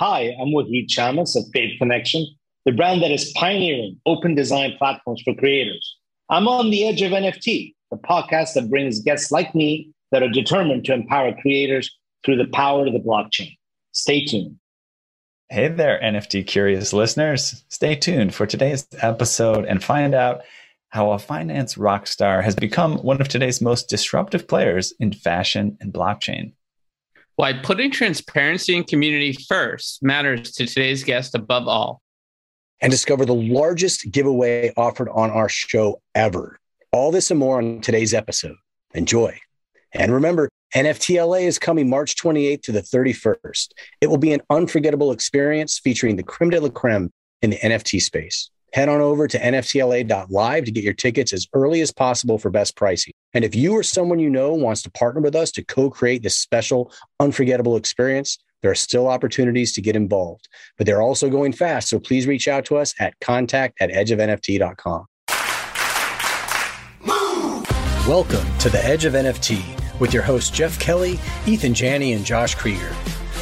Hi, I'm Wahid Chammas of Faith Connexion, the brand that is pioneering open design platforms for creators. I'm on the edge of NFT, the podcast that brings guests like me that are determined to empower creators through the power of the blockchain. Stay tuned. Hey there, NFT curious listeners. Stay tuned for today's episode and find out how a finance rock star has become one of today's most disruptive players in fashion and blockchain. Why putting transparency and community first matters to today's guest above all. And discover the largest giveaway offered on our show ever. All this and more on today's episode. Enjoy. And remember, NFTLA is coming March 28th to the 31st. It will be an unforgettable experience featuring the creme de la creme in the NFT space. Head on over to NFTLA.live to get your tickets as early as possible for best pricing. And if you or someone you know wants to partner with us to co create this special, unforgettable experience, there are still opportunities to get involved, but they're also going fast. So please reach out to us at contact at edgeofnft.com. Welcome to the Edge of NFT with your hosts Jeff Kelly, Ethan Janney, and Josh Krieger,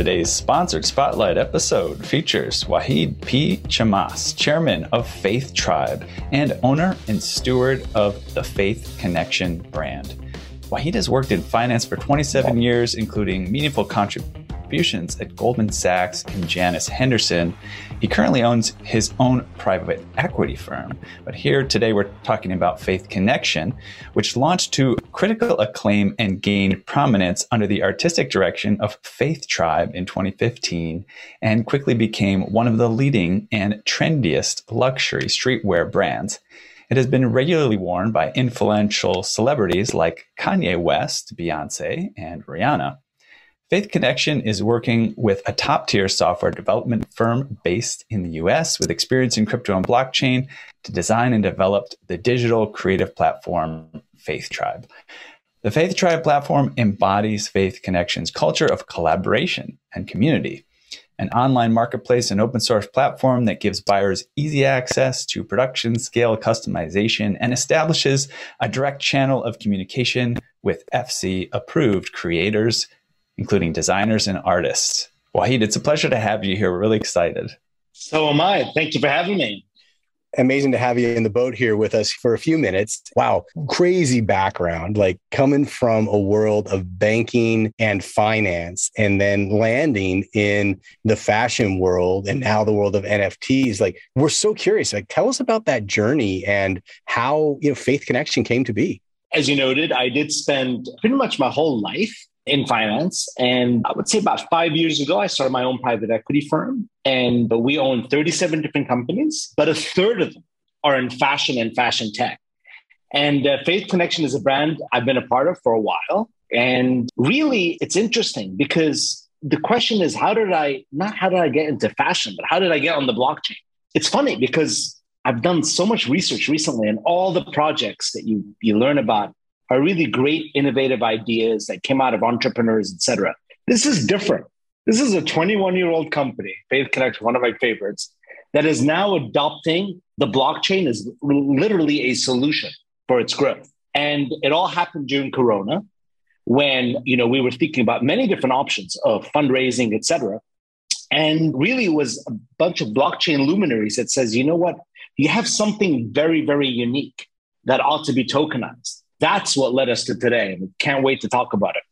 Today's sponsored spotlight episode features Wahid P. Chammas, chairman of Faith Tribe and owner and steward of the Faith Connexion brand. Wahid has worked in finance for 27 years, including meaningful contributions at Goldman Sachs and Janus Henderson. He currently owns his own private equity firm. But here today we're talking about Faith Connexion, which launched to critical acclaim and gained prominence under the artistic direction of Faith Tribe in 2015 and quickly became one of the leading and trendiest luxury streetwear brands. It has been regularly worn by influential celebrities like Kanye West, Beyonce, and Rihanna. Faith Connexion is working with a top tier software development firm based in the US with experience in crypto and blockchain to design and develop the digital creative platform Faith Tribe. The Faith Tribe platform embodies Faith Connexion's culture of collaboration and community an online marketplace and open source platform that gives buyers easy access to production scale customization and establishes a direct channel of communication with FC approved creators, including designers and artists. Wahid, it's a pleasure to have you here. We're really excited. So am I. Thank you for having me amazing to have you in the boat here with us for a few minutes. Wow, crazy background, like coming from a world of banking and finance and then landing in the fashion world and now the world of NFTs. Like, we're so curious. Like, tell us about that journey and how, you know, Faith Connexion came to be. As you noted, I did spend pretty much my whole life in finance. And I would say about five years ago, I started my own private equity firm. And we own 37 different companies, but a third of them are in fashion and fashion tech. And uh, Faith Connexion is a brand I've been a part of for a while. And really, it's interesting because the question is, how did I, not how did I get into fashion, but how did I get on the blockchain? It's funny because I've done so much research recently and all the projects that you, you learn about are really great, innovative ideas that came out of entrepreneurs, et cetera. This is different. This is a 21 year old company, Faith Connect, one of my favorites, that is now adopting the blockchain as literally a solution for its growth. And it all happened during Corona when you know we were thinking about many different options of fundraising, et cetera. And really was a bunch of blockchain luminaries that says, you know what, you have something very, very unique that ought to be tokenized that's what led us to today. And we can't wait to talk about it.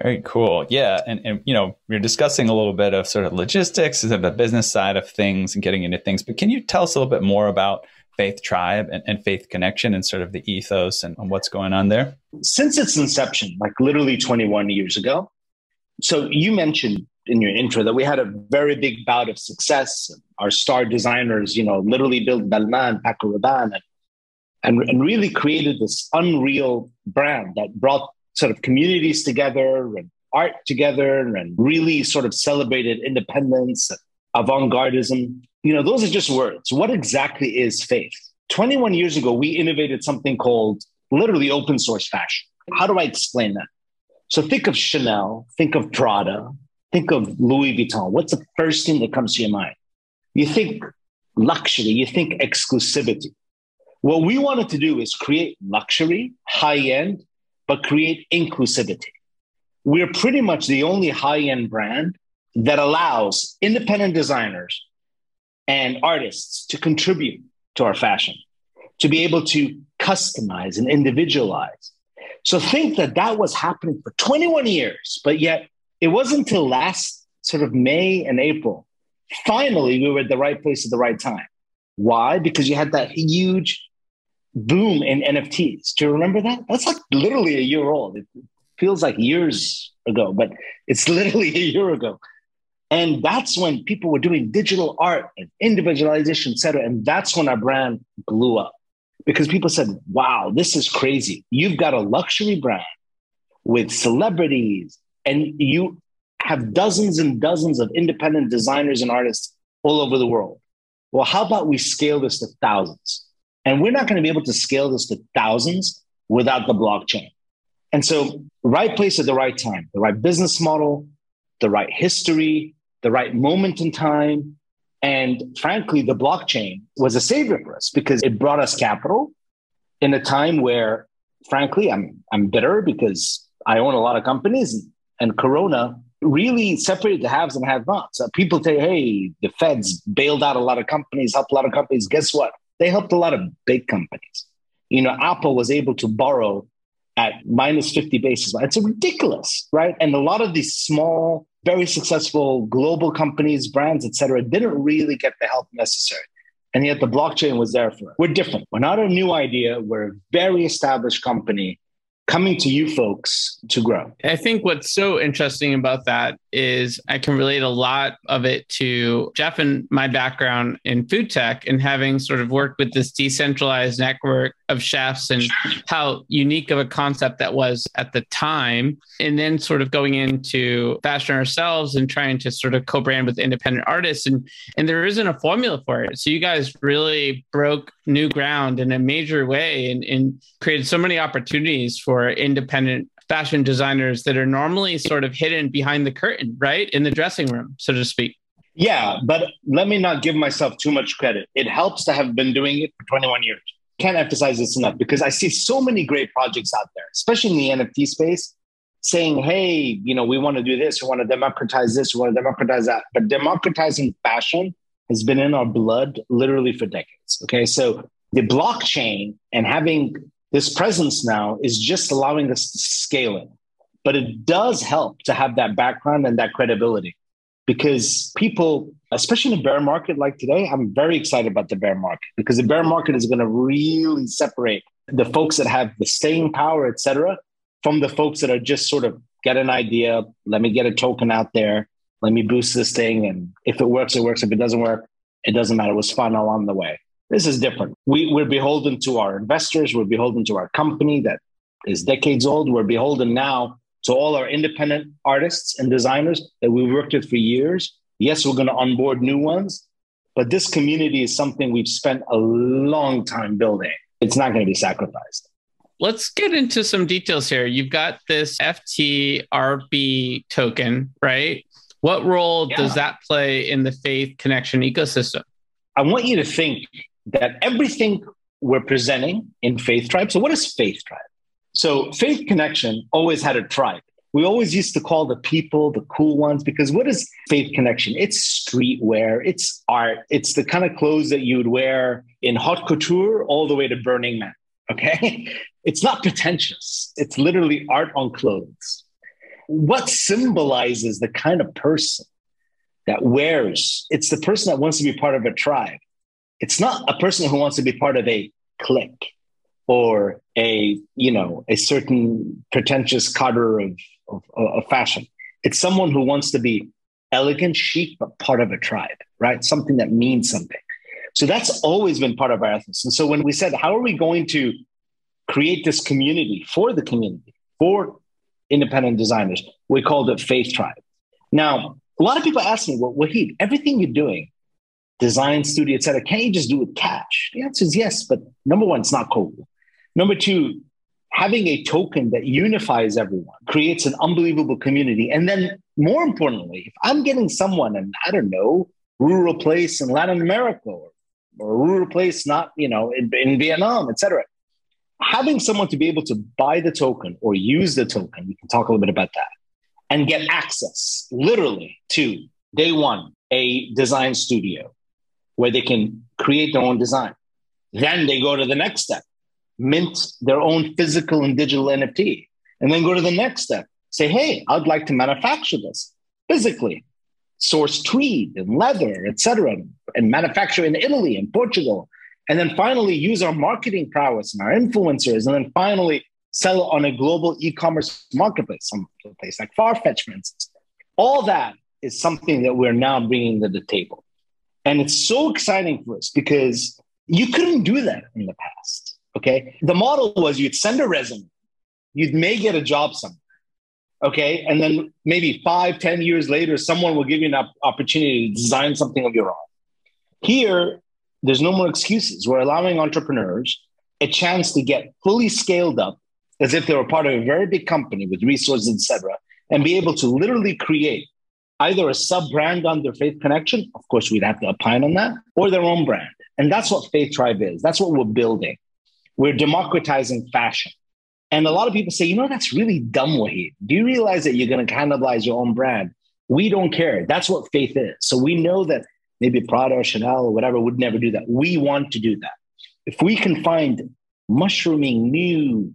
Very cool. Yeah. And, and, you know, we are discussing a little bit of sort of logistics and the business side of things and getting into things. But can you tell us a little bit more about Faith Tribe and, and Faith Connexion and sort of the ethos and, and what's going on there? Since its inception, like literally 21 years ago. So you mentioned in your intro that we had a very big bout of success. Our star designers, you know, literally built Balmain, Paco Rabanne, and and, and really created this unreal brand that brought sort of communities together and art together and really sort of celebrated independence avant-gardism. You know, those are just words. What exactly is faith? 21 years ago, we innovated something called literally open source fashion. How do I explain that? So think of Chanel, think of Prada, think of Louis Vuitton. What's the first thing that comes to your mind? You think luxury, you think exclusivity. What we wanted to do is create luxury, high end, but create inclusivity. We're pretty much the only high end brand that allows independent designers and artists to contribute to our fashion, to be able to customize and individualize. So think that that was happening for 21 years, but yet it wasn't until last sort of May and April. Finally, we were at the right place at the right time. Why? Because you had that huge boom in NFTs. Do you remember that? That's like literally a year old. It feels like years ago, but it's literally a year ago. And that's when people were doing digital art and individualization, et cetera. And that's when our brand blew up because people said, wow, this is crazy. You've got a luxury brand with celebrities, and you have dozens and dozens of independent designers and artists all over the world. Well, how about we scale this to thousands? And we're not going to be able to scale this to thousands without the blockchain. And so, right place at the right time, the right business model, the right history, the right moment in time. And frankly, the blockchain was a savior for us because it brought us capital in a time where, frankly, I'm, I'm bitter because I own a lot of companies and Corona really separated the haves and have nots. Uh, people say, hey, the feds bailed out a lot of companies, helped a lot of companies. Guess what? They helped a lot of big companies. You know, Apple was able to borrow at minus 50 basis. It's ridiculous, right? And a lot of these small very successful global companies, brands, et cetera, didn't really get the help necessary. And yet the blockchain was there for it. We're different. We're not a new idea. We're a very established company coming to you folks to grow. I think what's so interesting about that is I can relate a lot of it to Jeff and my background in food tech and having sort of worked with this decentralized network of chefs and how unique of a concept that was at the time. And then sort of going into fashion ourselves and trying to sort of co-brand with independent artists. And and there isn't a formula for it. So you guys really broke new ground in a major way and, and created so many opportunities for independent fashion designers that are normally sort of hidden behind the curtain, right? In the dressing room, so to speak. Yeah, but let me not give myself too much credit. It helps to have been doing it for 21 years. Can't emphasize this enough because I see so many great projects out there, especially in the NFT space, saying, hey, you know, we want to do this, we want to democratize this, we want to democratize that. But democratizing fashion has been in our blood literally for decades. Okay. So the blockchain and having this presence now is just allowing us to scale it. But it does help to have that background and that credibility because people, especially in a bear market like today, I'm very excited about the bear market because the bear market is going to really separate the folks that have the staying power, et cetera, from the folks that are just sort of get an idea, let me get a token out there, let me boost this thing. And if it works, it works. If it doesn't work, it doesn't matter. It was fun along the way. This is different. We, we're beholden to our investors. We're beholden to our company that is decades old. We're beholden now to all our independent artists and designers that we've worked with for years. Yes, we're going to onboard new ones, but this community is something we've spent a long time building. It's not going to be sacrificed. Let's get into some details here. You've got this FTRB token, right? What role yeah. does that play in the faith connexion ecosystem? I want you to think that everything we're presenting in Faith Tribe. So, what is Faith Tribe? So, Faith Connexion always had a tribe. We always used to call the people the cool ones because what is Faith Connexion? It's streetwear, it's art, it's the kind of clothes that you would wear in haute couture all the way to Burning Man. Okay. It's not pretentious, it's literally art on clothes what symbolizes the kind of person that wears it's the person that wants to be part of a tribe it's not a person who wants to be part of a clique or a you know a certain pretentious cadre of, of, of fashion it's someone who wants to be elegant chic but part of a tribe right something that means something so that's always been part of our ethos and so when we said how are we going to create this community for the community for independent designers. We called it Faith Tribe. Now, a lot of people ask me, well, Wahid, everything you're doing, design studio, etc. Can't you just do it cash? The answer is yes, but number one, it's not cool. Number two, having a token that unifies everyone creates an unbelievable community. And then more importantly, if I'm getting someone in, I don't know, rural place in Latin America or, or a rural place not, you know, in, in Vietnam, etc. Having someone to be able to buy the token or use the token, we can talk a little bit about that, and get access literally to day one, a design studio where they can create their own design. Then they go to the next step, mint their own physical and digital NFT, and then go to the next step. Say, hey, I'd like to manufacture this physically, source tweed and leather, etc., and manufacture in Italy and Portugal. And then finally use our marketing prowess and our influencers, and then finally sell on a global e-commerce marketplace, some place like Farfetch, for instance. All that is something that we're now bringing to the table. And it's so exciting for us because you couldn't do that in the past. Okay. The model was you'd send a resume, you may get a job somewhere. Okay. And then maybe five, ten years later, someone will give you an opportunity to design something of your own. Here, there's no more excuses. We're allowing entrepreneurs a chance to get fully scaled up as if they were part of a very big company with resources, etc., and be able to literally create either a sub brand under Faith Connexion, of course, we'd have to opine on that, or their own brand. And that's what Faith Tribe is. That's what we're building. We're democratizing fashion. And a lot of people say, you know, that's really dumb, Wahid. Do you realize that you're going to cannibalize your own brand? We don't care. That's what faith is. So we know that maybe Prada or Chanel or whatever would never do that. We want to do that. If we can find mushrooming new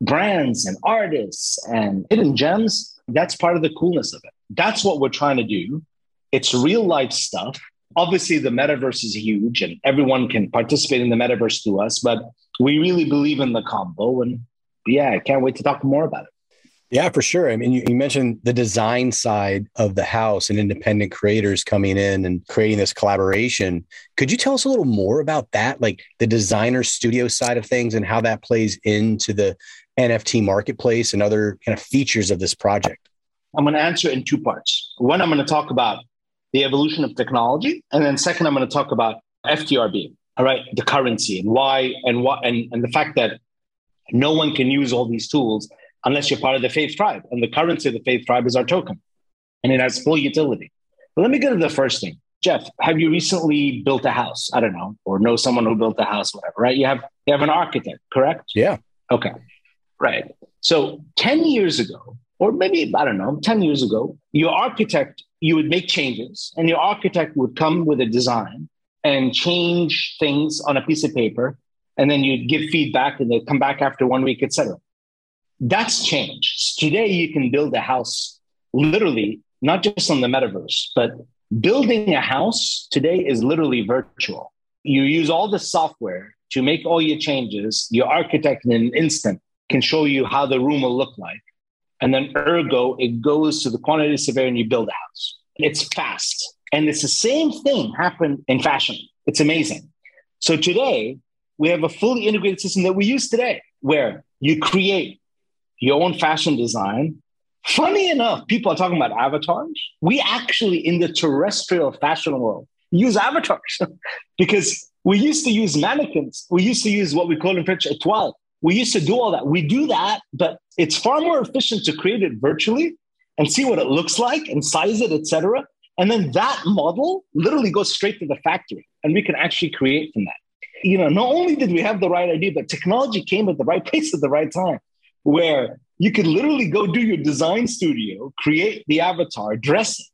brands and artists and hidden gems, that's part of the coolness of it. That's what we're trying to do. It's real life stuff. Obviously, the metaverse is huge and everyone can participate in the metaverse through us, but we really believe in the combo. And yeah, I can't wait to talk more about it. Yeah, for sure. I mean, you, you, mentioned the design side of the house and independent creators coming in and creating this collaboration. Could you tell us a little more about that, like the designer studio side of things and how that plays into the NFT marketplace and other kind of features of this project? I'm going to answer in two parts. One, I'm going to talk about the evolution of technology, and then second, I'm going to talk about FTRB, all right, the currency and why and what and, and the fact that no one can use all these tools unless you're part of the Faith Tribe. And the currency of the Faith Tribe is our token, and it has full utility. But let me get to the first thing. Jeff, have you recently built a house? I don't know, or know someone who built a house, whatever, right? You have you have an architect, correct? Yeah. Okay. Right. So 10 years ago, or maybe, I don't know, 10 years ago, your architect, you would make changes and your architect would come with a design and change things on a piece of paper. And then you'd give feedback and they'd come back after one week, etc. That's changed. Today, you can build a house literally, not just on the metaverse, but building a house today is literally virtual. You use all the software to make all your changes. Your architect in an instant can show you how the room will look like. And then ergo, it goes to the quantity surveyor and you build a house. It's fast. And it's the same thing happened in fashion. It's amazing. So today, we have a fully integrated system that we use today where you create your own fashion design. Funny enough, people are talking about avatars. We actually, in the terrestrial fashion world, use avatars because we used to use mannequins. We used to use what we call in French a étoile, we used to do all that. We do that, but it's far more efficient to create it virtually and see what it looks like and size it, etc. And then that model literally goes straight to the factory, and we can actually create from that. You know, not only did we have the right idea, but technology came at the right place at the right time, where you could literally go do your design studio, create the avatar, dress it.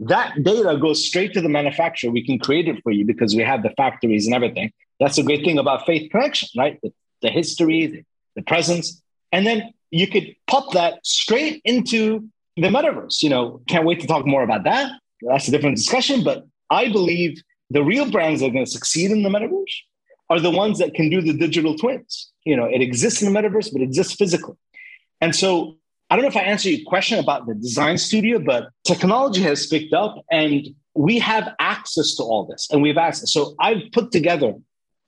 That data goes straight to the manufacturer. We can create it for you because we have the factories and everything. That's a great thing about Faith Connexion, right? The history, the, the presence, and then you could pop that straight into the metaverse. You know, can't wait to talk more about that. That's a different discussion, but I believe the real brands that are going to succeed in the metaverse are the ones that can do the digital twins. You know, it exists in the metaverse, but it exists physically. And so I don't know if I answered your question about the design studio, but technology has picked up and we have access to all this and we have access. So I've put together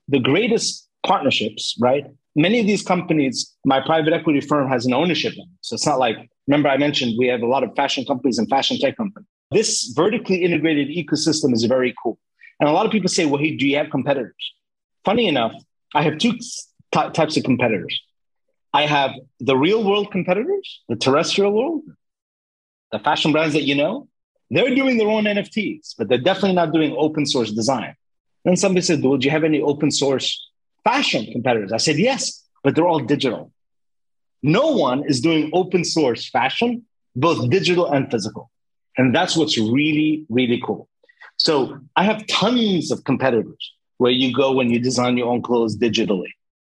the greatest partnerships, right? Many of these companies, my private equity firm has an ownership in. So it's not like, remember I mentioned we have a lot of fashion companies and fashion tech companies. This vertically integrated ecosystem is very cool. And a lot of people say, well, hey, do you have competitors? Funny enough, I have two t- types of competitors. I have the real world competitors, the terrestrial world, the fashion brands that you know. They're doing their own NFTs, but they're definitely not doing open source design. Then somebody said, well, do you have any open source fashion competitors? I said, yes, but they're all digital. No one is doing open source fashion, both digital and physical. And that's what's really, really cool. So I have tons of competitors where you go when you design your own clothes digitally.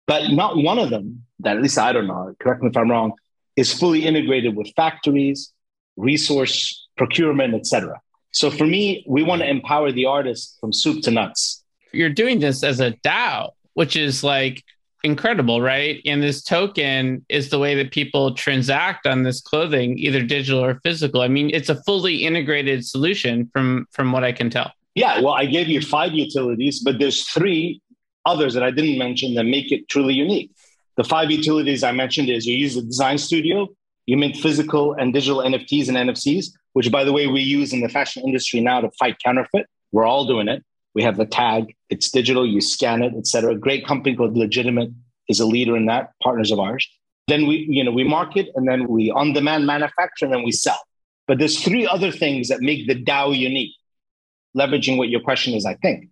But not one of them, that at least I don't know, correct me if I'm wrong, is fully integrated with factories, resource procurement, etc. So for me, we want to empower the artist from soup to nuts. You're doing this as a DAO, which is like incredible, right? And this token is the way that people transact on this clothing, either digital or physical. I mean, it's a fully integrated solution from from what I can tell. Yeah, well, I gave you five utilities, but there's three others that I didn't mention that make it truly unique. The five utilities I mentioned is you use the design studio, you mint physical and digital NFTs and NFCs, which by the way, we use in the fashion industry now to fight counterfeit. We're all doing it. We have the tag, it's digital, you scan it, etc. A great company called Legitimate is a leader in that, partners of ours. Then we, you know, we market and then we on-demand manufacture and then we sell. But there's three other things that make the DAO unique. Leveraging what your question is, I think,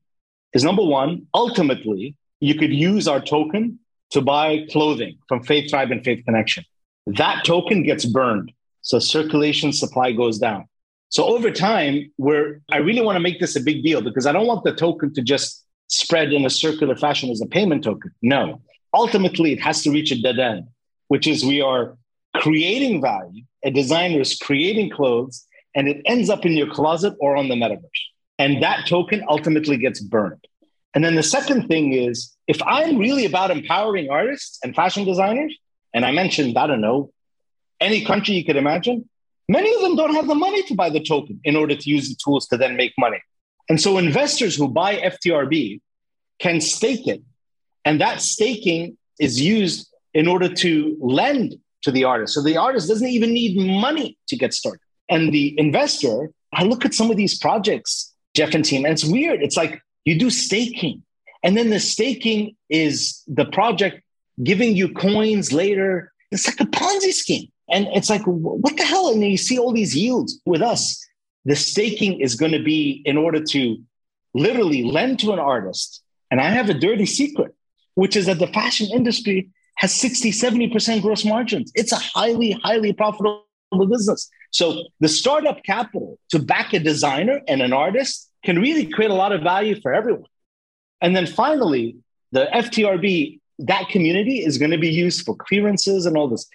is number one, ultimately, you could use our token to buy clothing from Faith Tribe and Faith Connexion. That token gets burned. So circulation supply goes down. So over time, where I really want to make this a big deal because I don't want the token to just spread in a circular fashion as a payment token. No, ultimately it has to reach a dead end, which is we are creating value. A designer is creating clothes and it ends up in your closet or on the metaverse. And that token ultimately gets burned. And then the second thing is if I'm really about empowering artists and fashion designers, and I mentioned, I don't know, any country you could imagine, Many of them don't have the money to buy the token in order to use the tools to then make money. And so investors who buy FTRB can stake it. And that staking is used in order to lend to the artist. So the artist doesn't even need money to get started. And the investor, I look at some of these projects, Jeff and team, and it's weird. It's like you do staking, and then the staking is the project giving you coins later. It's like a Ponzi scheme. And it's like, what the hell? And then you see all these yields with us. The staking is going to be in order to literally lend to an artist. And I have a dirty secret, which is that the fashion industry has 60, 70% gross margins. It's a highly, highly profitable business. So the startup capital to back a designer and an artist can really create a lot of value for everyone. And then finally, the FTRB, that community is going to be used for clearances and all this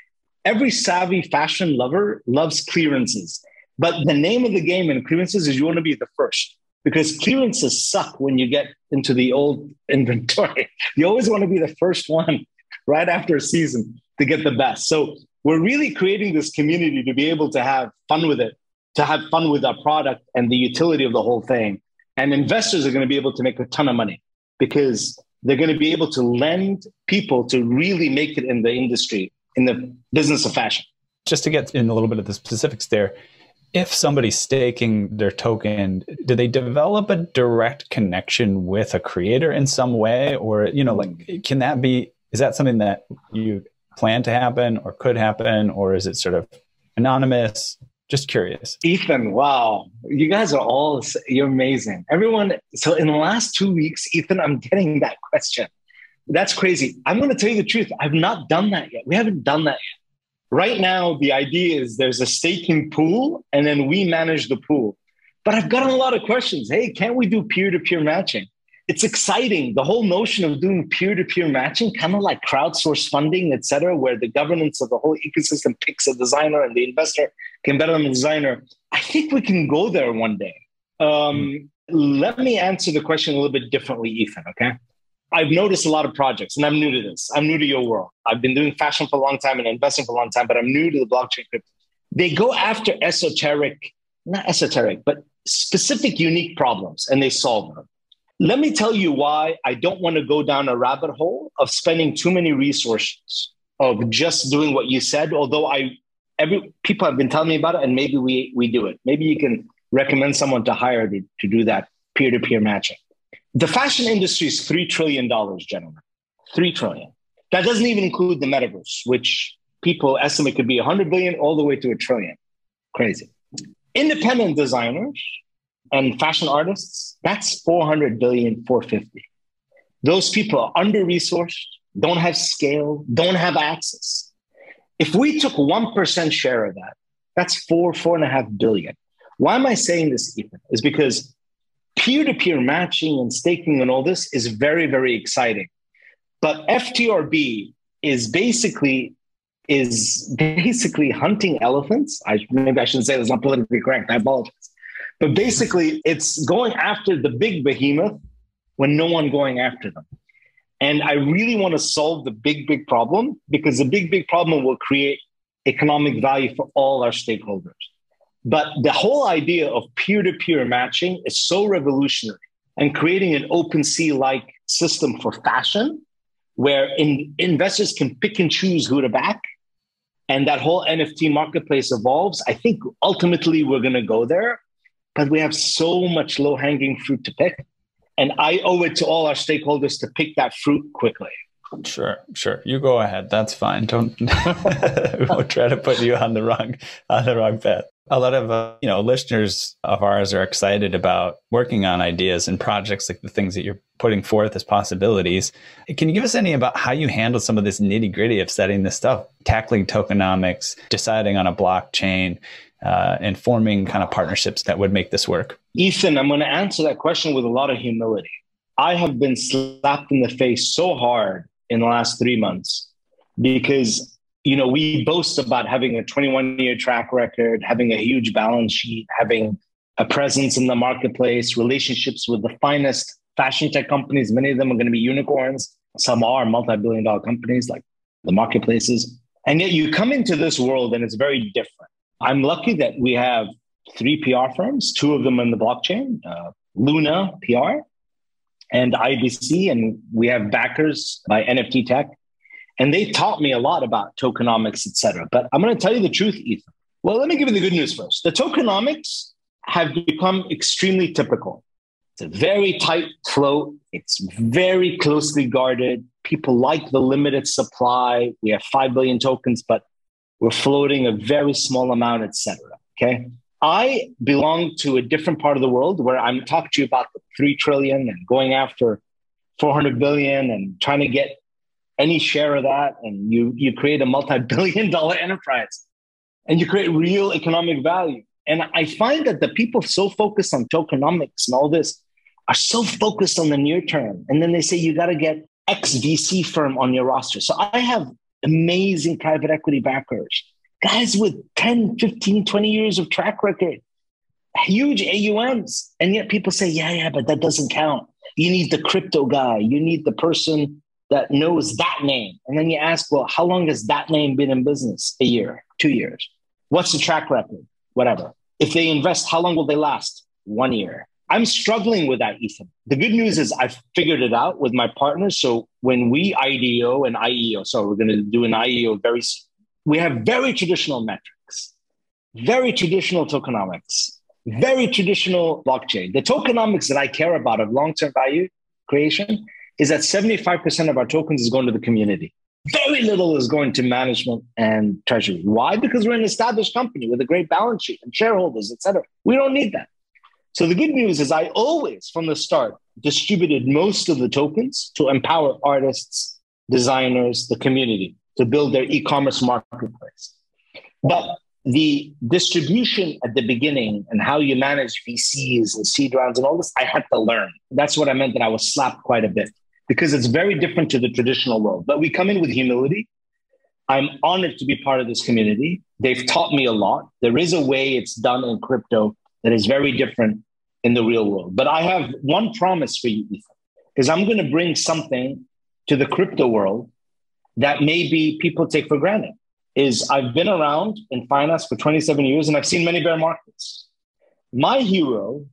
every savvy fashion lover loves clearances. But the name of the game in clearances is you want to be the first because clearances suck when you get into the old inventory. You always want to be the first one right after a season to get the best. So we're really creating this community to be able to have fun with it, to have fun with our product and the utility of the whole thing. And investors are going to be able to make a ton of money because they're going to be able to lend people to really make it in the industry in the business of fashion. Just to get in a little bit of the specifics there, if somebody's staking their token, do they develop a direct connection with a creator in some way? Or, you know, like, can that be, is that something that you plan to happen or could happen? Or is it sort of anonymous? Just curious. Ethan, wow. You guys are all, you're amazing. Everyone, so in the last two weeks, Ethan, I'm getting that question. That's crazy. I'm going to tell you the truth. I've not done that yet. We haven't done that yet. Right now, the idea is there's a staking pool and then we manage the pool. But I've gotten a lot of questions. Hey, can't we do peer to peer matching? It's exciting. The whole notion of doing peer to peer matching, kind of like crowdsource funding, et cetera, where the governance of the whole ecosystem picks a designer and the investor can bet on the designer. I think we can go there one day. Um, let me answer the question a little bit differently, Ethan. Okay. I've noticed a lot of projects, and I'm new to this. I'm new to your world. I've been doing fashion for a long time and investing for a long time, but I'm new to the blockchain crypto. They go after esoteric, not esoteric, but specific, unique problems, and they solve them. Let me tell you why I don't want to go down a rabbit hole of spending too many resources of just doing what you said. Although I, every people have been telling me about it, and maybe we we do it. Maybe you can recommend someone to hire the, to do that peer to peer matching. The fashion industry is $3 trillion, gentlemen. 3 trillion. That doesn't even include the metaverse, which people estimate could be 100 billion all the way to a trillion. Crazy. Independent designers and fashion artists, that's 400 billion, 450. Those people are under resourced, don't have scale, don't have access. If we took 1% share of that, that's four, four and a half billion. Why am I saying this, Ethan? Is because peer to peer matching and staking and all this is very, very exciting. But FTRB is basically is basically hunting elephants. I maybe I shouldn't say that's not politically correct. I apologize. But basically, it's going after the big behemoth when no one going after them. And I really want to solve the big, big problem because the big, big problem will create economic value for all our stakeholders. But the whole idea of peer to peer matching is so revolutionary and creating an OpenSea like system for fashion where in, investors can pick and choose who to back and that whole NFT marketplace evolves. I think ultimately we're going to go there, but we have so much low hanging fruit to pick. And I owe it to all our stakeholders to pick that fruit quickly. Sure, sure. You go ahead. That's fine. Don't we won't try to put you on the wrong on the wrong path. A lot of uh, you know listeners of ours are excited about working on ideas and projects like the things that you're putting forth as possibilities. Can you give us any about how you handle some of this nitty gritty of setting this stuff, tackling tokenomics, deciding on a blockchain, uh, and forming kind of partnerships that would make this work? Ethan, I'm going to answer that question with a lot of humility. I have been slapped in the face so hard in the last three months because you know we boast about having a 21 year track record having a huge balance sheet having a presence in the marketplace relationships with the finest fashion tech companies. Many of them are going to be unicorns. Some are multi-billion dollar companies like the marketplaces. And yet you come into this world and it's very different. I'm lucky that we have three pr firms two of them in the blockchain uh, luna pr and IBC, and we have backers by NFT Tech. And they taught me a lot about tokenomics, et cetera. But I'm going to tell you the truth, Ethan. Well, let me give you the good news first. The tokenomics have become extremely typical. It's a very tight float. It's very closely guarded. People like the limited supply. We have 5 billion tokens, but we're floating a very small amount, et cetera. Okay. I belong to a different part of the world where I'm talking to you about the three trillion and going after 400 billion and trying to get any share of that. And you, you create a multi-billion dollar enterprise and you create real economic value. And I find that the people so focused on tokenomics and all this are so focused on the near term. And then they say, you got to get X VC firm on your roster. So I have amazing private equity backers guys with 10, 15, 20 years of track record, huge AUMs. And yet people say, yeah, yeah, but that doesn't count. You need the crypto guy, you need the person that knows that name. And then you ask, well, how long has that name been in business? A year, two years. What's the track record? Whatever. If they invest, how long will they last? One year. I'm struggling with that, Ethan. The good news is I've figured it out with my partners. So when we IDO and IEO, so we're going to do an IEO very soon we have very traditional metrics, very traditional tokenomics, very traditional blockchain. The tokenomics that I care about of long term value creation is that 75% of our tokens is going to the community. Very little is going to management and treasury. Why? Because we're an established company with a great balance sheet and shareholders, et cetera. We don't need that. So the good news is I always, from the start, distributed most of the tokens to empower artists, designers, the community to build their e-commerce marketplace. But the distribution at the beginning and how you manage VCs and seed rounds and all this, I had to learn. That's what I meant that I was slapped quite a bit because it's very different to the traditional world. But we come in with humility. I'm honored to be part of this community. They've taught me a lot. There is a way it's done in crypto that is very different in the real world. But I have one promise for you, Ethan, is I'm going to bring something to the crypto world that maybe people take for granted is I've been around in finance for 27 years and I've seen many bear markets. My hero,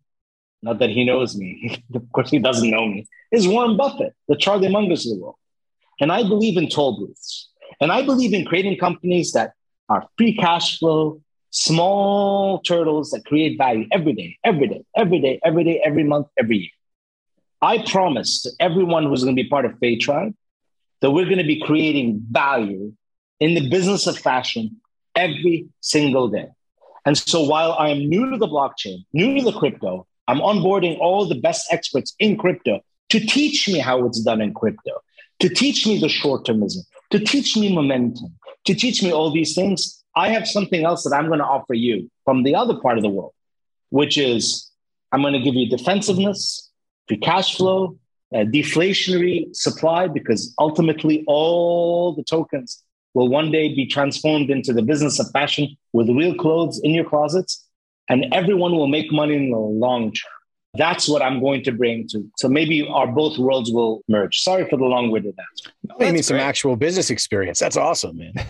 not that he knows me, of course he doesn't know me, is Warren Buffett, the Charlie Mungers of the world. And I believe in toll booths. And I believe in creating companies that are free cash flow, small turtles that create value every day, every day, every day, every day, every month, every year. I promise to everyone who's going to be part of Faith Tribe that we're going to be creating value in the business of fashion every single day. And so while I am new to the blockchain, new to the crypto, I'm onboarding all the best experts in crypto to teach me how it's done in crypto, to teach me the short termism, to teach me momentum, to teach me all these things. I have something else that I'm going to offer you from the other part of the world, which is I'm going to give you defensiveness, free cash flow, uh, deflationary supply, because ultimately all the tokens will one day be transformed into the business of fashion with real clothes in your closets, and everyone will make money in the long term. That's what I'm going to bring to. So maybe our both worlds will merge. Sorry for the long-winded answer. No, you mean some actual business experience? That's awesome, man.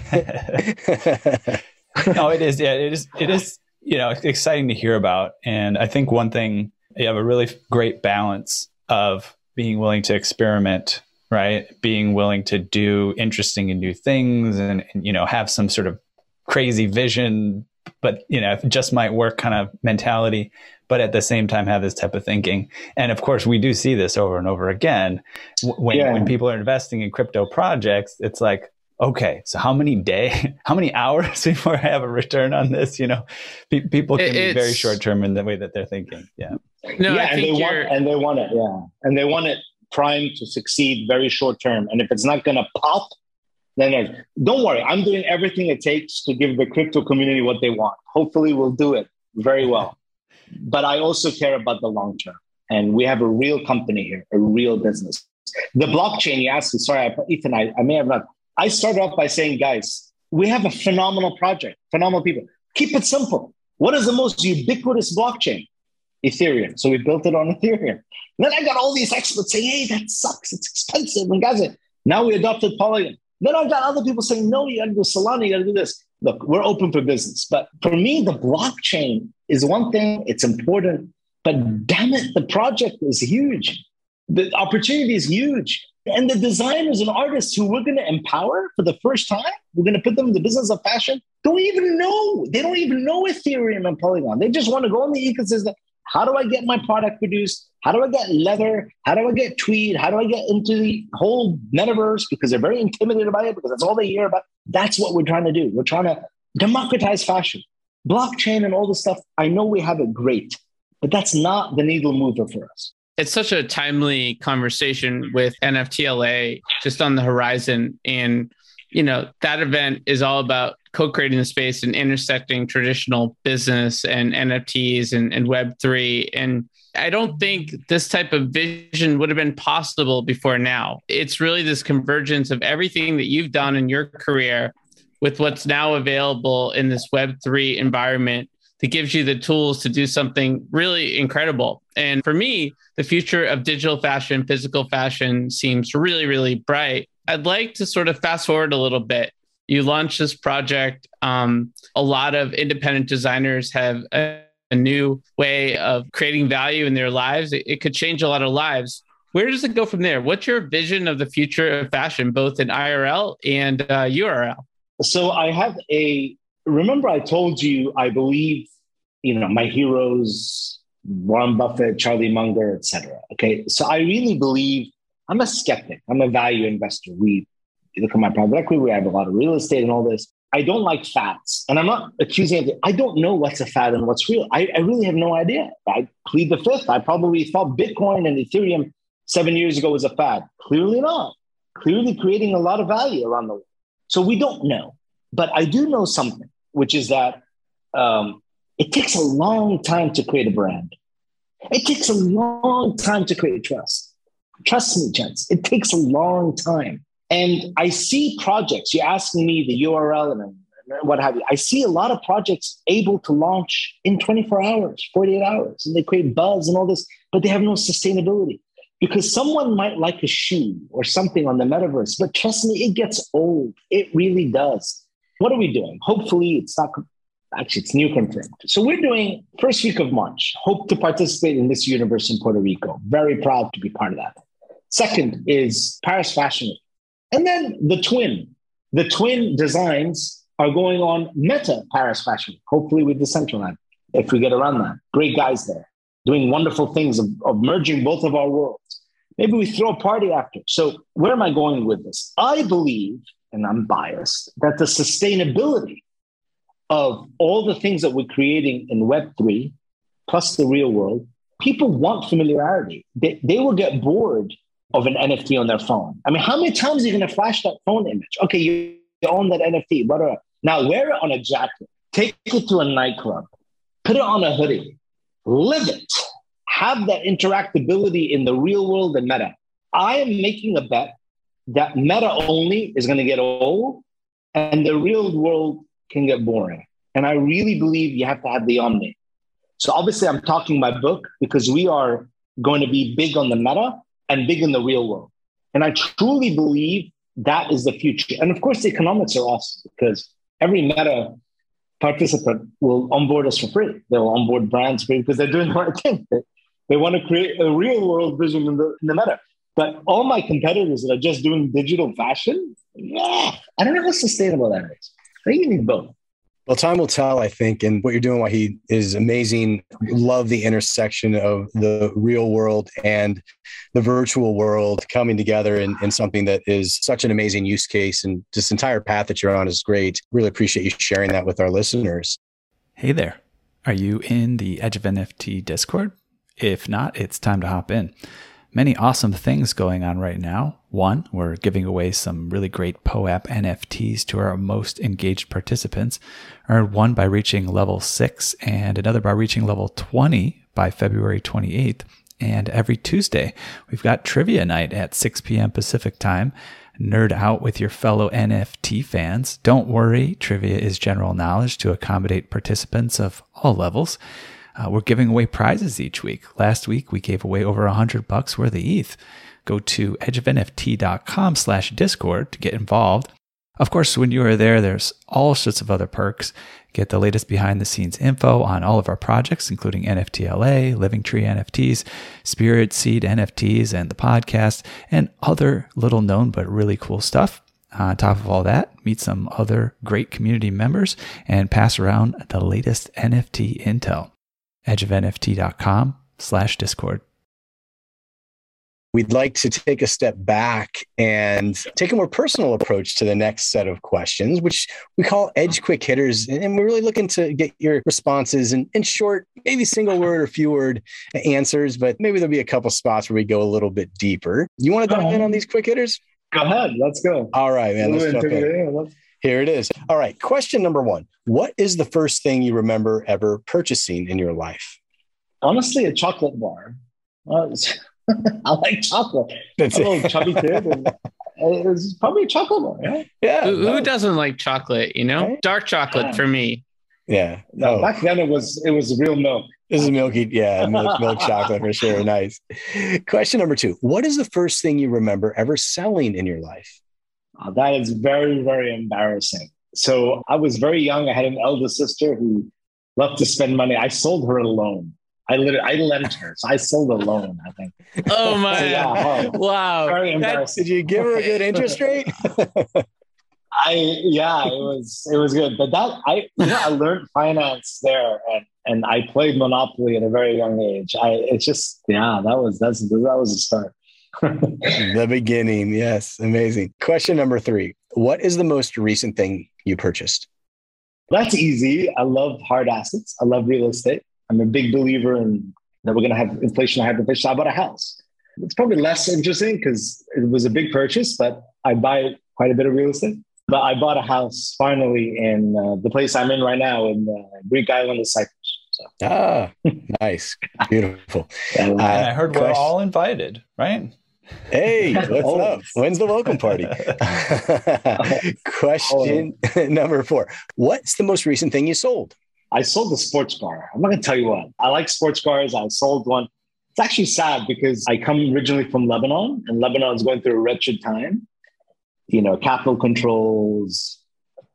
no, it is. Yeah, it is. It is. You know, exciting to hear about. And I think one thing you have a really great balance of being willing to experiment right? Being willing to do interesting and new things and, and, you know, have some sort of crazy vision, but, you know, it just might work kind of mentality, but at the same time have this type of thinking. And of course, we do see this over and over again. When, yeah. when people are investing in crypto projects, it's like, okay, so how many day, how many hours before I have a return on this? You know, pe- people can it's, be very short term in the way that they're thinking. Yeah. No, yeah, and they want and they want it. Yeah, and they want it primed to succeed very short term. And if it's not going to pop, then don't worry. I'm doing everything it takes to give the crypto community what they want. Hopefully, we'll do it very well. But I also care about the long term. And we have a real company here, a real business. The blockchain, you asked me, sorry, Ethan, I, I may have not. I started off by saying, guys, we have a phenomenal project, phenomenal people. Keep it simple. What is the most ubiquitous blockchain? Ethereum. So we built it on Ethereum. Then I got all these experts saying, hey, that sucks. It's expensive. And guys, now we adopted Polygon. Then I've got other people saying, no, you got to do Solana, you got to do this. Look, we're open for business. But for me, the blockchain is one thing, it's important. But damn it, the project is huge. The opportunity is huge. And the designers and artists who we're going to empower for the first time, we're going to put them in the business of fashion, don't even know. They don't even know Ethereum and Polygon. They just want to go on the ecosystem how do I get my product produced? How do I get leather? How do I get tweed? How do I get into the whole metaverse? Because they're very intimidated by it because that's all they hear about. That's what we're trying to do. We're trying to democratize fashion. Blockchain and all this stuff, I know we have it great, but that's not the needle mover for us. It's such a timely conversation with NFTLA just on the horizon. And, you know, that event is all about co-creating the space and intersecting traditional business and NFTs and, and Web3. And I don't think this type of vision would have been possible before now. It's really this convergence of everything that you've done in your career with what's now available in this Web3 environment that gives you the tools to do something really incredible. And for me, the future of digital fashion, physical fashion seems really, really bright. I'd like to sort of fast forward a little bit you launched this project. Um, a lot of independent designers have a, a, new way of creating value in their lives. It, it could change a lot of lives. Where does it go from there? What's your vision of the future of fashion, both in IRL and uh, URL? So I have a. Remember, I told you I believe, you know, my heroes, Warren Buffett, Charlie Munger, etc. Okay, so I really believe. I'm a skeptic. I'm a value investor. We look at my private equity, we have a lot of real estate and all this. I don't like fads. And I'm not accusing it. I don't know what's a fad and what's real. I, I really have no idea. I plead the fifth. I probably thought Bitcoin and Ethereum seven years ago was a fad. Clearly not. Clearly creating a lot of value around the world. So we don't know. But I do know something, which is that um, it takes a long time to create a brand. It takes a long time to create trust. Trust me, gents. It takes a long time. And I see projects, you're asking me the URL and what have you. I see a lot of projects able to launch in 24 hours, 48 hours, and they create buzz and all this, but they have no sustainability because someone might like a shoe or something on the metaverse, but trust me, it gets old. It really does. What are we doing? Hopefully, it's not actually it's new confirmed. So we're doing first week of March. Hope to participate in this universe in Puerto Rico. Very proud to be part of that. Second is Paris Fashion Week. And then the twin, the twin designs are going on Meta Paris Fashion, Week, hopefully with Decentraland, if we get around that. Great guys there doing wonderful things of, of merging both of our worlds. Maybe we throw a party after. So, where am I going with this? I believe, and I'm biased, that the sustainability of all the things that we're creating in Web3 plus the real world, people want familiarity. They, they will get bored of an NFT on their phone. I mean, how many times are you going to flash that phone image? Okay, you, own that NFT, but uh, now wear it on a jacket, take it to a nightclub, put it on a hoodie, live it, have that interactability in the real world and meta. I am making a bet that meta only is going to get old and the real world can get boring. And I really believe you have to have the omni. So obviously, I'm talking my book because we are going to be big on the meta and big in the real world. And I truly believe that is the future. And of course, the economics are awesome because every meta participant will onboard us for free. They'll onboard brands free because they're doing the right thing. They, they want to create a real world vision in the, in the meta. But all my competitors that are just doing digital fashion, yeah, I don't know how sustainable that is. I think you need both. Well, time will tell, I think. And what you're doing, Wahid, is amazing. Love the intersection of the real world and the virtual world coming together in, in something that is such an amazing use case. And this entire path that you're on is great. Really appreciate you sharing that with our listeners. Hey there. Are you in the Edge of NFT Discord? If not, it's time to hop in many awesome things going on right now. One, we're giving away some really great POAP NFTs to our most engaged participants. Earn one by reaching level six and another by reaching level 20 by February 28th. And every Tuesday, we've got trivia night at 6 p.m. Pacific time. Nerd out with your fellow NFT fans. Don't worry, trivia is general knowledge to accommodate participants of all levels. Uh, we're giving away prizes each week. Last week we gave away over a hundred bucks worth of ETH. Go to edgeofnft.com slash discord to get involved. Of course, when you are there, there's all sorts of other perks. Get the latest behind the scenes info on all of our projects, including NFTLA, Living Tree NFTs, Spirit Seed NFTs, and the podcast, and other little known but really cool stuff. On top of all that, meet some other great community members and pass around the latest NFT intel edgeofnft.com slash discord. We'd like to take a step back and take a more personal approach to the next set of questions, which we call Edge Quick Hitters. And we're really looking to get your responses in, in short, maybe single word or few word answers, but maybe there'll be a couple spots where we go a little bit deeper. You want to dive in on these quick hitters? Go ahead. Let's go. All right, man. Let's jump in. Here it is. All right. Question number one What is the first thing you remember ever purchasing in your life? Honestly, a chocolate bar. I like chocolate. That's I'm a little chubby kid. And it was probably chocolate bar. Yeah. yeah who, who doesn't like chocolate? You know, right? dark chocolate yeah. for me. Yeah. No, back then it was it was real milk. This is milky, yeah, milk, milk chocolate for sure. Nice. Question number two: What is the first thing you remember ever selling in your life? Uh, that is very, very embarrassing. So I was very young. I had an elder sister who loved to spend money. I sold her a loan. I literally, I lent her. So I sold a loan, I think. Oh my. so, yeah, wow. Very embarrassing. Did you give her a good interest rate? I yeah, it was it was good. But that I you know, I learned finance there and and I played Monopoly at a very young age. I it's just yeah, that was that's that was a start the beginning. Yes. Amazing. Question number three What is the most recent thing you purchased? That's easy. I love hard assets. I love real estate. I'm a big believer in that we're going to have inflation, hyperinflation. So I bought a house. It's probably less interesting because it was a big purchase, but I buy quite a bit of real estate. But I bought a house finally in uh, the place I'm in right now in the Greek island of Cyprus. So. Ah, nice, beautiful. Uh, and I heard we're all invited, right? Hey, what's up? When's the welcome party? Question number four What's the most recent thing you sold? I sold a sports car. I'm not going to tell you what. I like sports cars. I sold one. It's actually sad because I come originally from Lebanon, and Lebanon is going through a wretched time. You know, capital controls,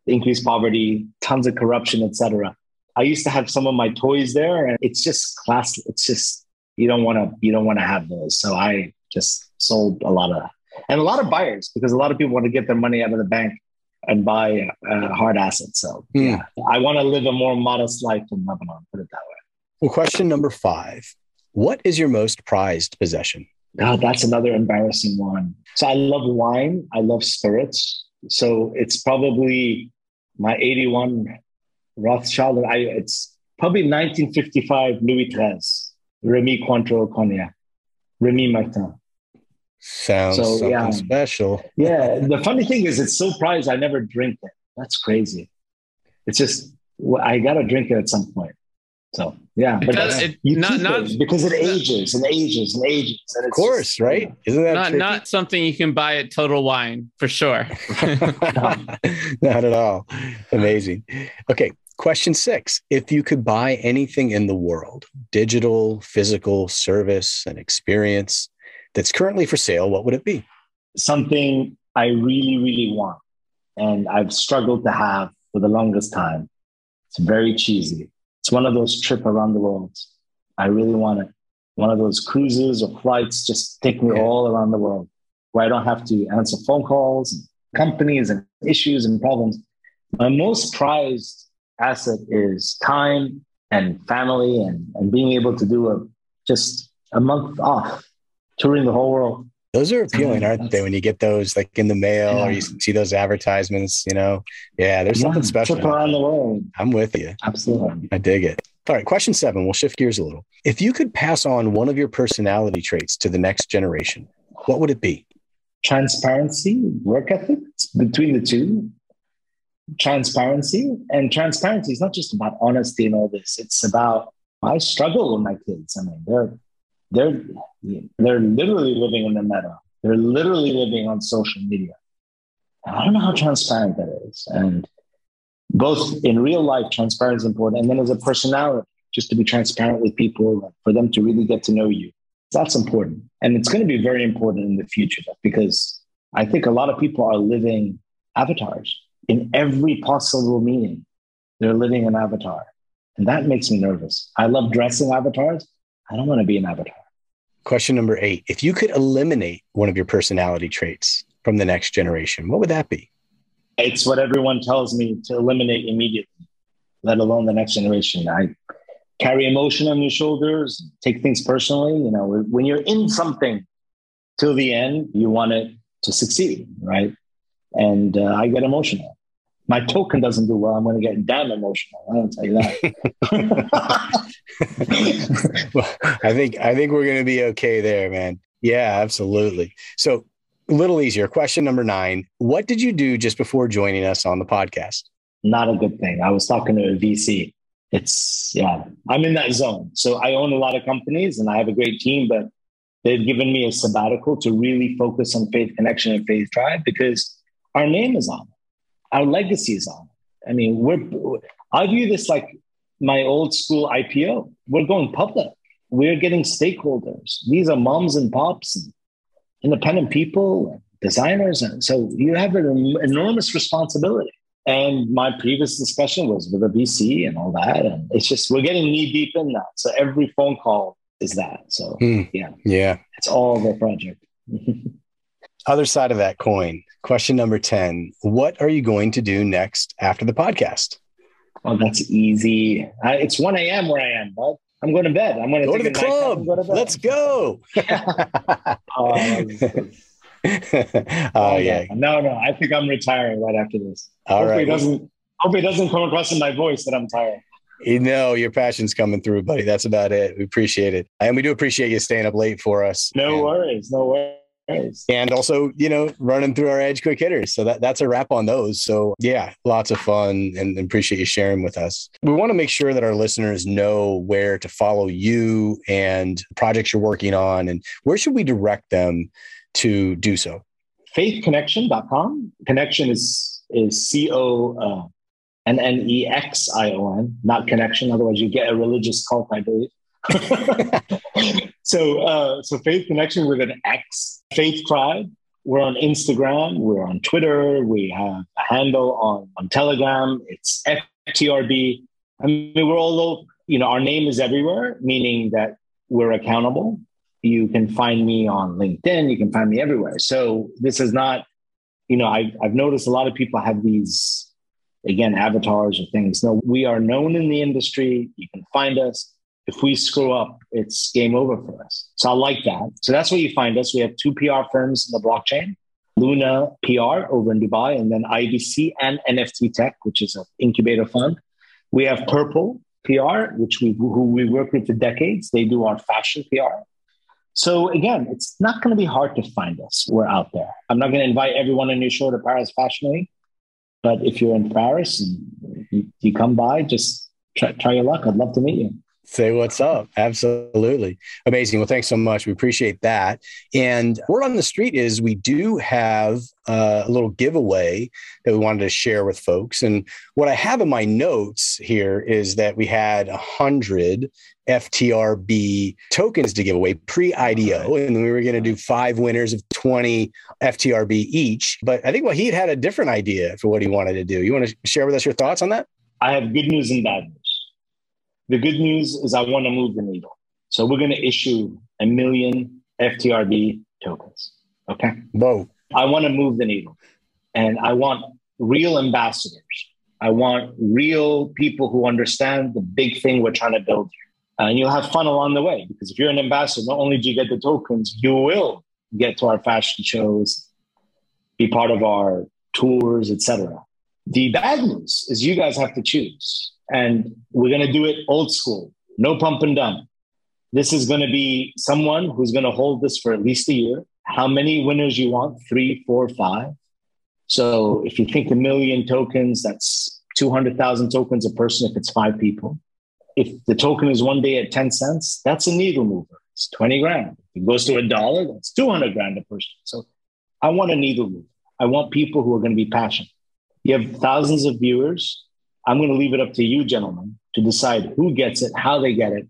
increased poverty, tons of corruption, etc. I used to have some of my toys there, and it's just class. It's just you don't want to you don't want to have those. So I just sold a lot of and a lot of buyers because a lot of people want to get their money out of the bank and buy uh, hard assets. So mm. yeah, I want to live a more modest life in Lebanon. Put it that way. Well, question number five: What is your most prized possession? God, that's another embarrassing one. So I love wine. I love spirits. So it's probably my 81 Rothschild. I, it's probably 1955 Louis XIII, Remy Cointreau Cognac, Remy Martin. Sounds so, something yeah. special. yeah. The funny thing is, it's so prized, I never drink it. That's crazy. It's just, I got to drink it at some point. So yeah, but does, it, not, not it because it ages and ages and ages. And of course, just, right? Isn't that not, not something you can buy at Total Wine for sure? not at all. Amazing. Okay, question six: If you could buy anything in the world, digital, physical, service, and experience that's currently for sale, what would it be? Something I really, really want, and I've struggled to have for the longest time. It's very cheesy it's one of those trip around the world. I really want it. One of those cruises or flights, just take me all around the world where I don't have to answer phone calls, companies and issues and problems. My most prized asset is time and family and, and being able to do a just a month off touring the whole world. Those are mm-hmm. appealing, aren't they? When you get those like in the mail yeah. or you see those advertisements, you know, yeah, there's yeah, something special. Trip around the world. I'm with you. Absolutely. I dig it. All right, question seven. We'll shift gears a little. If you could pass on one of your personality traits to the next generation, what would it be? Transparency, work ethic between the two. Transparency and transparency is not just about honesty and all this. It's about I struggle with my kids. I mean, they're they're they're literally living in the meta. They're literally living on social media. And I don't know how transparent that is. And both in real life, transparency is important, and then as a personality, just to be transparent with people, for them to really get to know you. That's important. And it's going to be very important in the future because I think a lot of people are living avatars in every possible meaning. They're living an avatar. And that makes me nervous. I love dressing avatars. I don't want to be an avatar. Question number eight If you could eliminate one of your personality traits from the next generation, what would that be? It's what everyone tells me to eliminate immediately, let alone the next generation. I carry emotion on your shoulders, take things personally. You know, when you're in something till the end, you want it to succeed, right? And uh, I get emotional my token doesn't do well, I'm going to get damn emotional. I don't tell you that. well, I think I think we're going to be okay there, man. Yeah, absolutely. So, a little easier. Question number nine: What did you do just before joining us on the podcast? Not a good thing. I was talking to a VC. It's yeah, I'm in that zone. So I own a lot of companies and I have a great team, but they've given me a sabbatical to really focus on Faith Connexion and Faith Tribe because our name is on it our legacy is on. I mean, we're I view this like my old school IPO. We're going public. We're getting stakeholders. These are moms and pops and independent people, and designers. And so you have an enormous responsibility. And my previous discussion was with a VC and all that. And it's just, we're getting knee deep in that. So every phone call is that. So hmm. yeah. Yeah. It's all the project. Other side of that coin, question number 10 What are you going to do next after the podcast? Well, that's easy. I, it's 1 a.m. where I am, bud. I'm going to bed. I'm going to go to the club. Go to Let's go. oh, oh, yeah. Oh, no, no. I think I'm retiring right after this. All hopefully right. It doesn't, hopefully, it doesn't come across in my voice that I'm tired. You know, your passion's coming through, buddy. That's about it. We appreciate it. And we do appreciate you staying up late for us. No and, worries. No worries. And also, you know, running through our edge quick hitters. So that, that's a wrap on those. So yeah, lots of fun and appreciate you sharing with us. We want to make sure that our listeners know where to follow you and projects you're working on and where should we direct them to do so? Faithconnexion.com. Connection is is C O uh, N N E X I O N, not connection. Otherwise, you get a religious cult, I believe. so, uh, so Faith Connection with an X, Faith Tribe. We're on Instagram. We're on Twitter. We have a handle on, on Telegram. It's FTRB. I mean, we're all you know, our name is everywhere, meaning that we're accountable. You can find me on LinkedIn. You can find me everywhere. So this is not, you know, I, I've noticed a lot of people have these, again, avatars or things. No, we are known in the industry. You can find us If we screw up, it's game over for us. So I like that. So that's where you find us. We have two PR firms in the blockchain. Luna PR over in Dubai, and then IBC and NFT Tech, which is an incubator fund. We have Purple PR, which we who we work with for decades. They do our fashion PR. So again, it's not going to be hard to find us. We're out there. I'm not going to invite everyone on your show to Paris Fashion Week, but if you're in Paris and you, you come by, just try, try your luck. I'd love to meet you. Say what's up. Absolutely. Amazing. Well, thanks so much. We appreciate that. And word on the street is we do have uh, a little giveaway that we wanted to share with folks. And what I have in my notes here is that we had a hundred FTRB tokens to give away pre-IDO, and we were going to do five winners of 20 FTRB each. But I think Wahid had had a different idea for what he wanted to do. You want to share with us your thoughts on that? I have good news and bad news. The good news is I want to move the needle. So we're going to issue a million FTRB tokens. Okay. Whoa. I want to move the needle and I want real ambassadors. I want real people who understand the big thing we're trying to build here. And you'll have fun along the way because if you're an ambassador, not only do you get the tokens, you will get to our fashion shows, be part of our tours, etc. The bad news is you guys have to choose. And we're going to do it old school, no pump and dump. This is going to be someone who's going to hold this for at least a year. How many winners you want? Three, four, five. So if you think a million tokens, that's 200,000 tokens a person if it's five people. If the token is one day at 10 cents, that's a needle mover. It's 20 grand. If it goes to a dollar, that's 200 grand a person. So I want a needle mover. I want people who are going to be passionate. You have thousands of viewers. I'm going to leave it up to you, gentlemen, to decide who gets it, how they get it.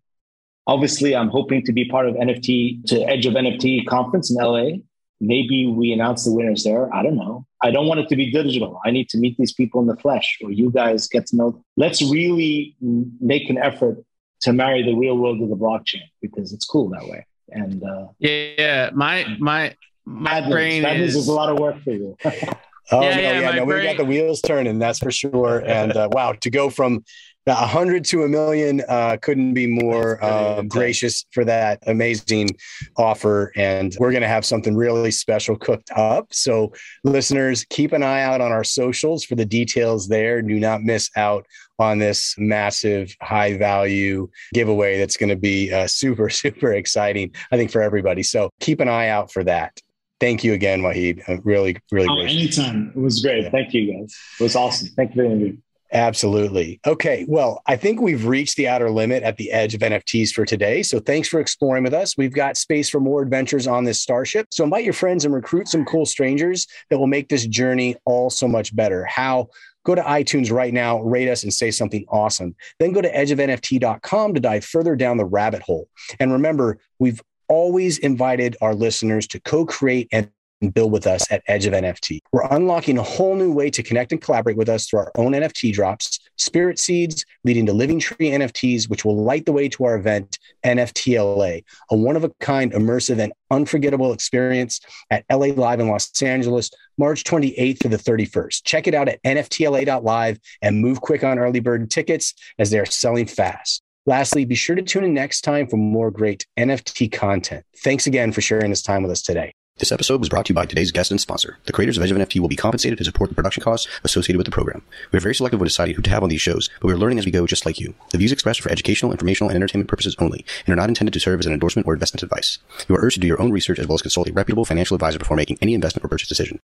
Obviously, I'm hoping to be part of NFT to Edge of NFT conference in LA. Maybe we announce the winners there. I don't know. I don't want it to be digital. I need to meet these people in the flesh, or you guys get to know. Them. Let's really make an effort to marry the real world with the blockchain because it's cool that way. And uh, yeah, my my my brain that is, is a lot of work for you. Oh yeah, no, yeah, yeah no, we got the wheels turning, that's for sure. And uh, wow, to go from a hundred to a million uh, couldn't be more uh, gracious for that amazing offer. And we're going to have something really special cooked up. So, listeners, keep an eye out on our socials for the details there. Do not miss out on this massive high value giveaway that's going to be uh, super, super exciting, I think, for everybody. So, keep an eye out for that thank you again, Wahid. Uh, really, really. Oh, anytime. It was great. Yeah. Thank you, guys. It was awesome. Thank you for the interview. Absolutely. Okay. Well, I think we've reached the outer limit at the edge of NFTs for today. So thanks for exploring with us. We've got space for more adventures on this starship. So invite your friends and recruit some cool strangers that will make this journey all so much better. How? Go to iTunes right now, rate us, and say something awesome. Then go to edgeofnft.com to dive further down the rabbit hole. And remember, we've always invited our listeners to co create and build with us at Edge of NFT. We're unlocking a whole new way to connect and collaborate with us through our own NFT drops, Spirit Seeds, leading to Living Tree NFTs, which will light the way to our event, NFTLA, a one of a kind, immersive, and unforgettable experience at LA Live in Los Angeles, March 28th to the 31st. Check it out at NFTLA.live and move quick on early bird tickets as they are selling fast. Lastly, be sure to tune in next time for more great NFT content. Thanks again for sharing this time with us today. This episode was brought to you by today's guest and sponsor. The creators of Edge of NFT will be compensated to support the production costs associated with the program. We are very selective when deciding who to have on these shows, but we are learning as we go just like you. The views expressed are for educational, informational, and entertainment purposes only, and are not intended to serve as an endorsement or investment advice. You are urged to do your own research as well as consult a reputable financial advisor before making any investment or purchase decision.